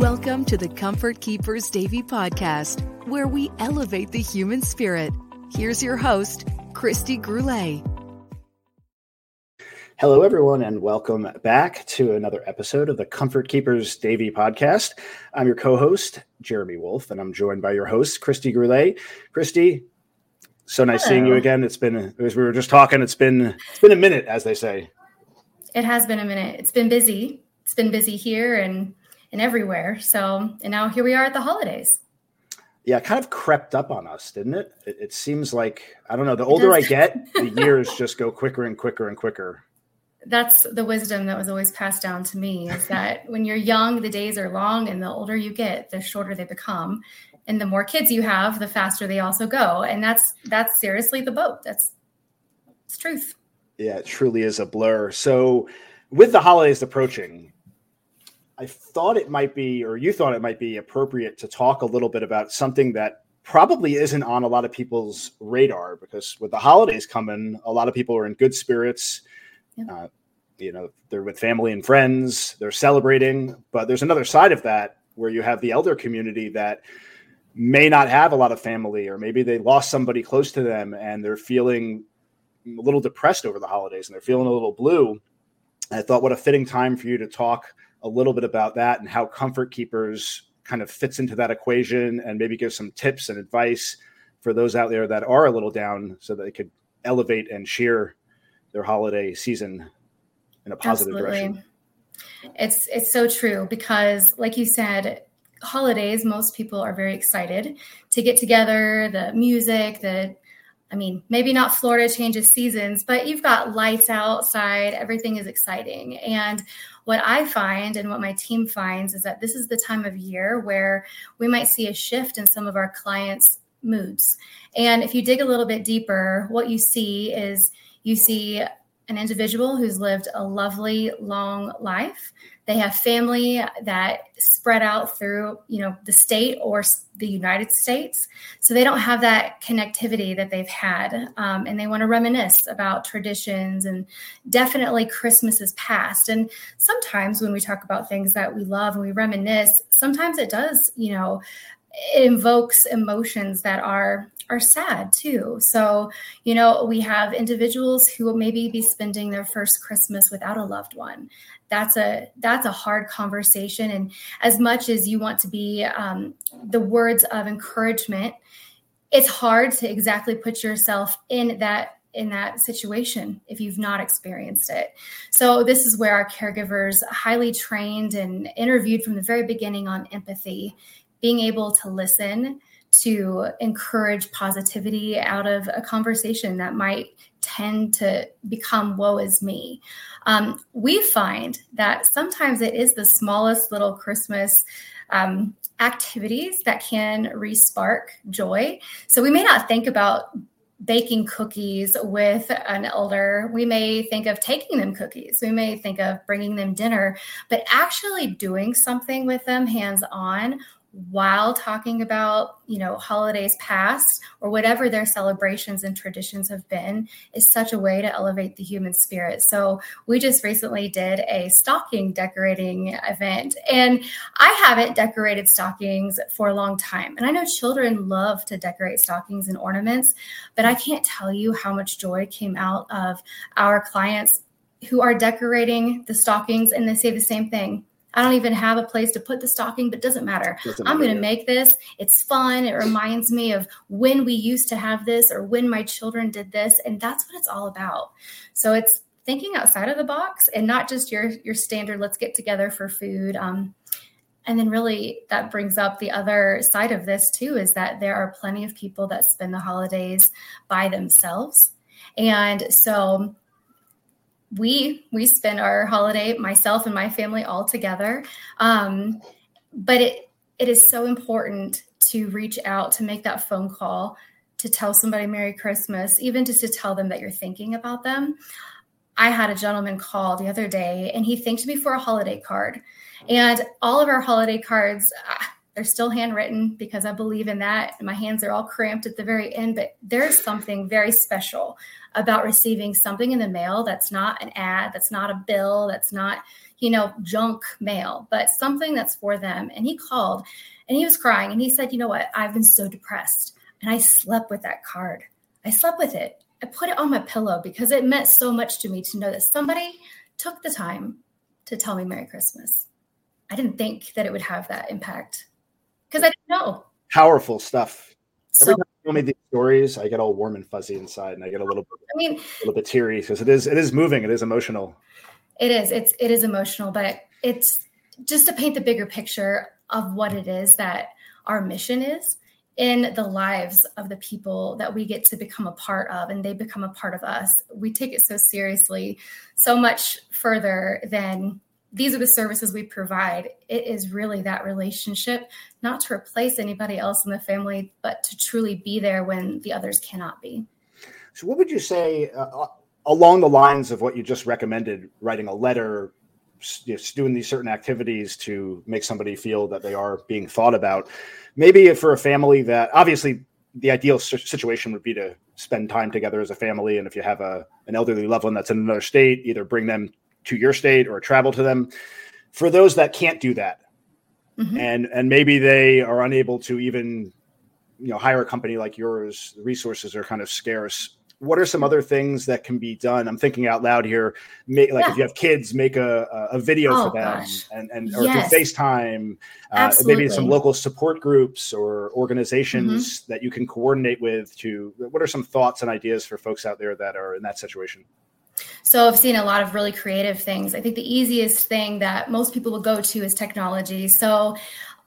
Welcome to the Comfort Keepers Davie podcast, where we elevate the human spirit. Here's your host, Kristi Gurule. Hello, everyone, and welcome back to another episode of the Comfort Keepers Davie podcast. I'm your co host, Jeremy Wolf, and I'm joined by your host, Kristi Gurule. Kristi, so nice Hello. seeing you again. It's been, as we were just talking, it's been, it's been a minute, as they say. It has been a minute. It's been busy. It's been busy here and and everywhere. So, and now here we are at the holidays. Yeah, it kind of crept up on us, didn't it? It, it seems like I don't know. The older I get, the years just go quicker and quicker and quicker. That's the wisdom that was always passed down to me is that when you're young, the days are long, and the older you get, the shorter they become. And the more kids you have, the faster they also go. And that's that's seriously the boat. That's it's truth. Yeah, it truly is a blur. So with the holidays approaching, I thought it might be, or you thought it might be appropriate to talk a little bit about something that probably isn't on a lot of people's radar because with the holidays coming, a lot of people are in good spirits. Yeah. Uh, you know, they're with family and friends, they're celebrating, but there's another side of that where you have the elder community that may not have a lot of family, or maybe they lost somebody close to them and they're feeling a little depressed over the holidays and they're feeling a little blue. I thought, what a fitting time for you to talk a little bit about that and how Comfort Keepers kind of fits into that equation and maybe give some tips and advice for those out there that are a little down so that they could elevate and cheer their holiday season in a positive Absolutely. direction. It's it's so true because like you said holidays most people are very excited to get together the music the I mean, maybe not Florida changes seasons, but you've got lights outside, everything is exciting. And what I find and what my team finds is that this is the time of year where we might see a shift in some of our clients' moods. And if you dig a little bit deeper, what you see is you see an individual who's lived a lovely long life. They have family that spread out through you know the state or the united states. So they don't have that connectivity that they've had um, and they want to reminisce about traditions and definitely christmas is past. And sometimes when we talk about things that we love and we reminisce sometimes it does you know it invokes emotions that are are sad too. So, you know, we have individuals who will maybe be spending their first Christmas without a loved one. That's a that's a hard conversation. And as much as you want to be um, the words of encouragement, it's hard to exactly put yourself in that in that situation if you've not experienced it. So this is where our caregivers highly trained and interviewed from the very beginning on empathy, being able to listen to encourage positivity out of a conversation that might tend to become woe is me. Um, we find that sometimes it is the smallest little Christmas um, activities that can respark joy. So we may not think about baking cookies with an elder. We may think of taking them cookies. We may think of bringing them dinner, but actually doing something with them hands on while talking about you know holidays past or whatever their celebrations and traditions have been is such a way to elevate the human spirit. So we just recently did a stocking decorating event and i haven't decorated stockings for a long time. And i know children love to decorate stockings and ornaments but i can't tell you how much joy came out of our clients who are decorating the stockings and they say the same thing I don't even have a place to put the stocking, but doesn't matter. Doesn't I'm going to make this. It's fun. It reminds me of when we used to have this or when my children did this. And that's what it's all about. So it's thinking outside of the box and not just your your standard let's get together for food. Um, and then really that brings up the other side of this too is that there are plenty of people that spend the holidays by themselves. And so we we spend our holiday myself and my family all together. Um, but it it is so important to reach out to make that phone call to tell somebody merry christmas even just to tell them that you're thinking about them. I had a gentleman call the other day and he thanked me for a holiday card. And all of our holiday cards they're still handwritten because I believe in that. My hands are all cramped at the very end, but there's something very special about receiving something in the mail that's not an ad, that's not a bill, that's not, you know, junk mail, but something that's for them. And he called and he was crying and he said, You know what? I've been so depressed. And I slept with that card. I slept with it. I put it on my pillow because it meant so much to me to know that somebody took the time to tell me Merry Christmas. I didn't think that it would have that impact because I didn't know. Powerful stuff. So, Every time you tell me these stories, I get all warm and fuzzy inside, and I get a little bit, I mean, a little bit teary because it is, it is moving, it is emotional. It is, it's, it is emotional, but it's just to paint the bigger picture of what it is that our mission is in the lives of the people that we get to become a part of and they become a part of us. We take it so seriously, so much further than these are the services we provide. It is really that relationship, not to replace anybody else in the family, but to truly be there when the others cannot be. So, what would you say uh, uh along the lines of what you just recommended, writing a letter, just doing these certain activities to make somebody feel that they are being thought about? maybe for a family that obviously the ideal situation would be to spend time together as a family and if you have a an elderly loved one that's in another state either bring them to your state or travel to them for those that can't do that mm-hmm. and and maybe they are unable to even you know hire a company like yours the resources are kind of scarce what are some other things that can be done? I'm thinking out loud here. Make, like yeah. if you have kids, make a, a video oh, for them gosh. and, and or yes. do FaceTime. Uh, maybe some local support groups or organizations mm-hmm. that you can coordinate with. To what are some thoughts and ideas for folks out there that are in that situation? So I've seen a lot of really creative things. I think the easiest thing that most people will go to is technology. So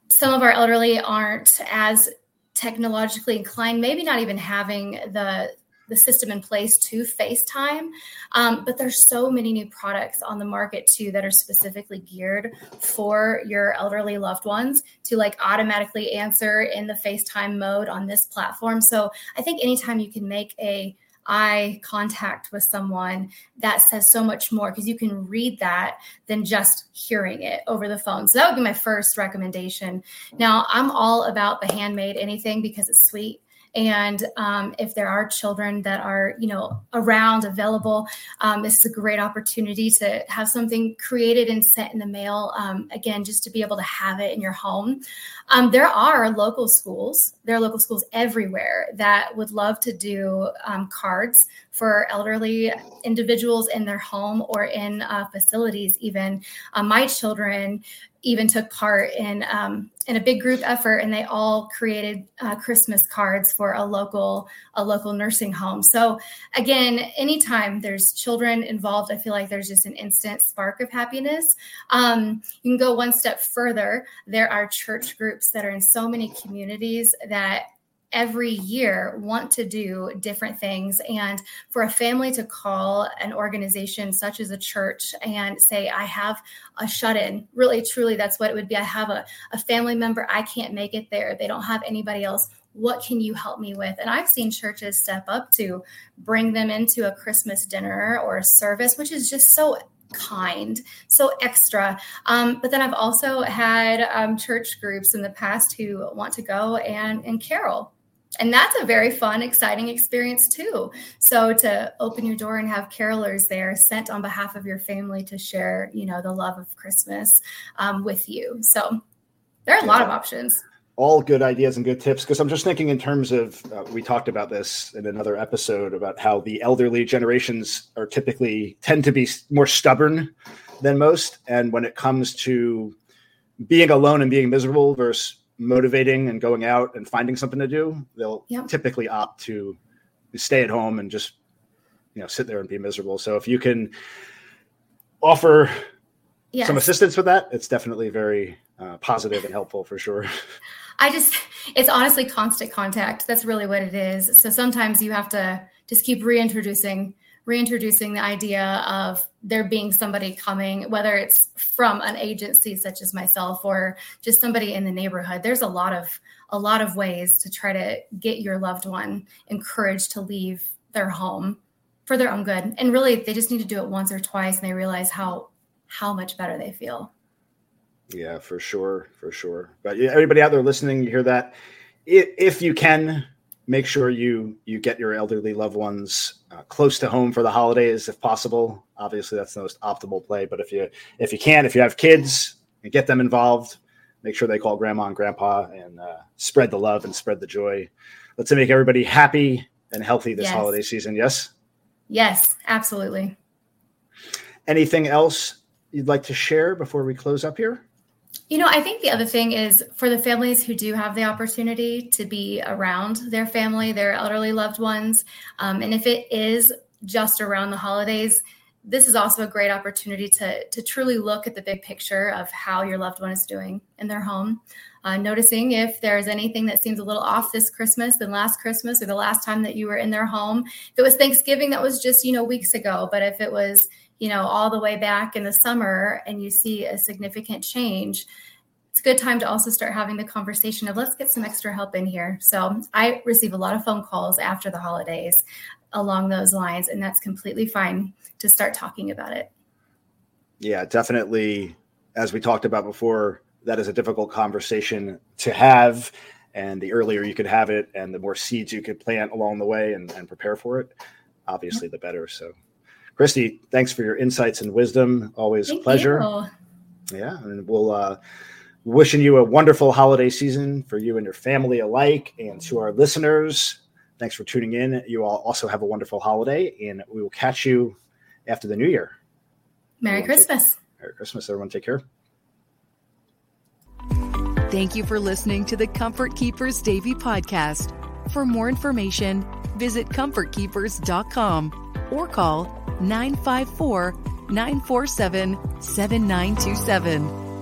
some of our elderly aren't as technologically inclined, maybe not even having the the system in place to FaceTime. Um, but there's so many new products on the market too that are specifically geared for your elderly loved ones to like automatically answer in the FaceTime mode on this platform. So I think anytime you can make a eye contact with someone that says so much more because you can read that than just hearing it over the phone. So that would be my first recommendation. Now, I'm all about the handmade anything because it's sweet and um, if there are children that are, you know, around, available, um, this is a great opportunity to have something created and sent in the mail. Um, again, just to be able to have it in your home. Um, there are local schools. There are local schools everywhere that would love to do um, cards for elderly individuals in their home or in uh, facilities. Even uh, my children even took part in um, in a big group effort, and they all created uh, Christmas cards for a local a local nursing home. So again, anytime there's children involved, I feel like there's just an instant spark of happiness. Um, you can go one step further. There are church groups that are in so many communities that every year want to do different things. And for a family to call an organization such as a church and say, I have a shut in, really, truly, that's what it would be. I have a, a family member, I can't make it there. They don't have anybody else. What can you help me with? And I've seen churches step up to bring them into a Christmas dinner or a service, which is just so kind, so extra. Um, but then I've also had um, church groups in the past who want to go and, and carol and that's a very fun exciting experience too. So to open your door and have carolers there sent on behalf of your family to share you know the love of christmas um, with you. So there are a lot of options. All good ideas and good tips because i'm just thinking in terms of uh, we talked about this in another episode about how the elderly generations are typically tend to be more stubborn than most. And when it comes to being alone and being miserable versus motivating and going out and finding something to do, they'll yep. typically opt to stay at home and just you know sit there and be miserable. So if you can offer yes. some assistance with that, it's definitely very uh, positive and helpful for sure. I just it's honestly constant contact. That's really what it is. So sometimes you have to just keep reintroducing reintroducing the idea of there being somebody coming, whether it's from an agency such as myself or just somebody in the neighborhood. There's a lot of a lot of ways to try to get your loved one encouraged to leave their home for their own good. And really they just need to do it once or twice and they realize how how much better they feel. Yeah, for sure, for sure. But everybody out there listening, you hear that. If you can make sure you you get your elderly loved ones uh, close to home for the holidays if possible. Obviously, that's the most optimal play. But if you if you can, if you have kids, and get them involved. Make sure they call grandma and grandpa and uh, spread the love and spread the joy. Let's make everybody happy and healthy this yes. holiday season. Yes. Yes, absolutely. Anything else you'd like to share before we close up here? You know, I think the other thing is for the families who do have the opportunity to be around their family, their elderly loved ones, um, and if it is just around the holidays, this is also a great opportunity to, to truly look at the big picture of how your loved one is doing in their home. Uh, noticing if there's anything that seems a little off this Christmas than last Christmas or the last time that you were in their home. If it was Thanksgiving, that was just, you know, weeks ago. But if it was, you know, all the way back in the summer and you see a significant change, it's a good time to also start having the conversation of let's get some extra help in here. So I receive a lot of phone calls after the holidays along those lines, and that's completely fine to start talking about it. Yeah, definitely. As we talked about before, that is a difficult conversation to have. And the earlier you could have it and the more seeds you could plant along the way and, and prepare for it, obviously the better. So Kristi, thanks for your insights and wisdom. Always Thank a pleasure. You. Yeah, and we'll uh, wishing you a wonderful holiday season for you and your family alike, and to our listeners. Thanks for tuning in. You all also have a wonderful holiday, and we will catch you after the new year. Merry everyone Christmas. Take, Merry Christmas, everyone. Take care. Thank you for listening to the Comfort Keepers Davie podcast. For more information, visit comfortkeepers.com or call 954 947 7927.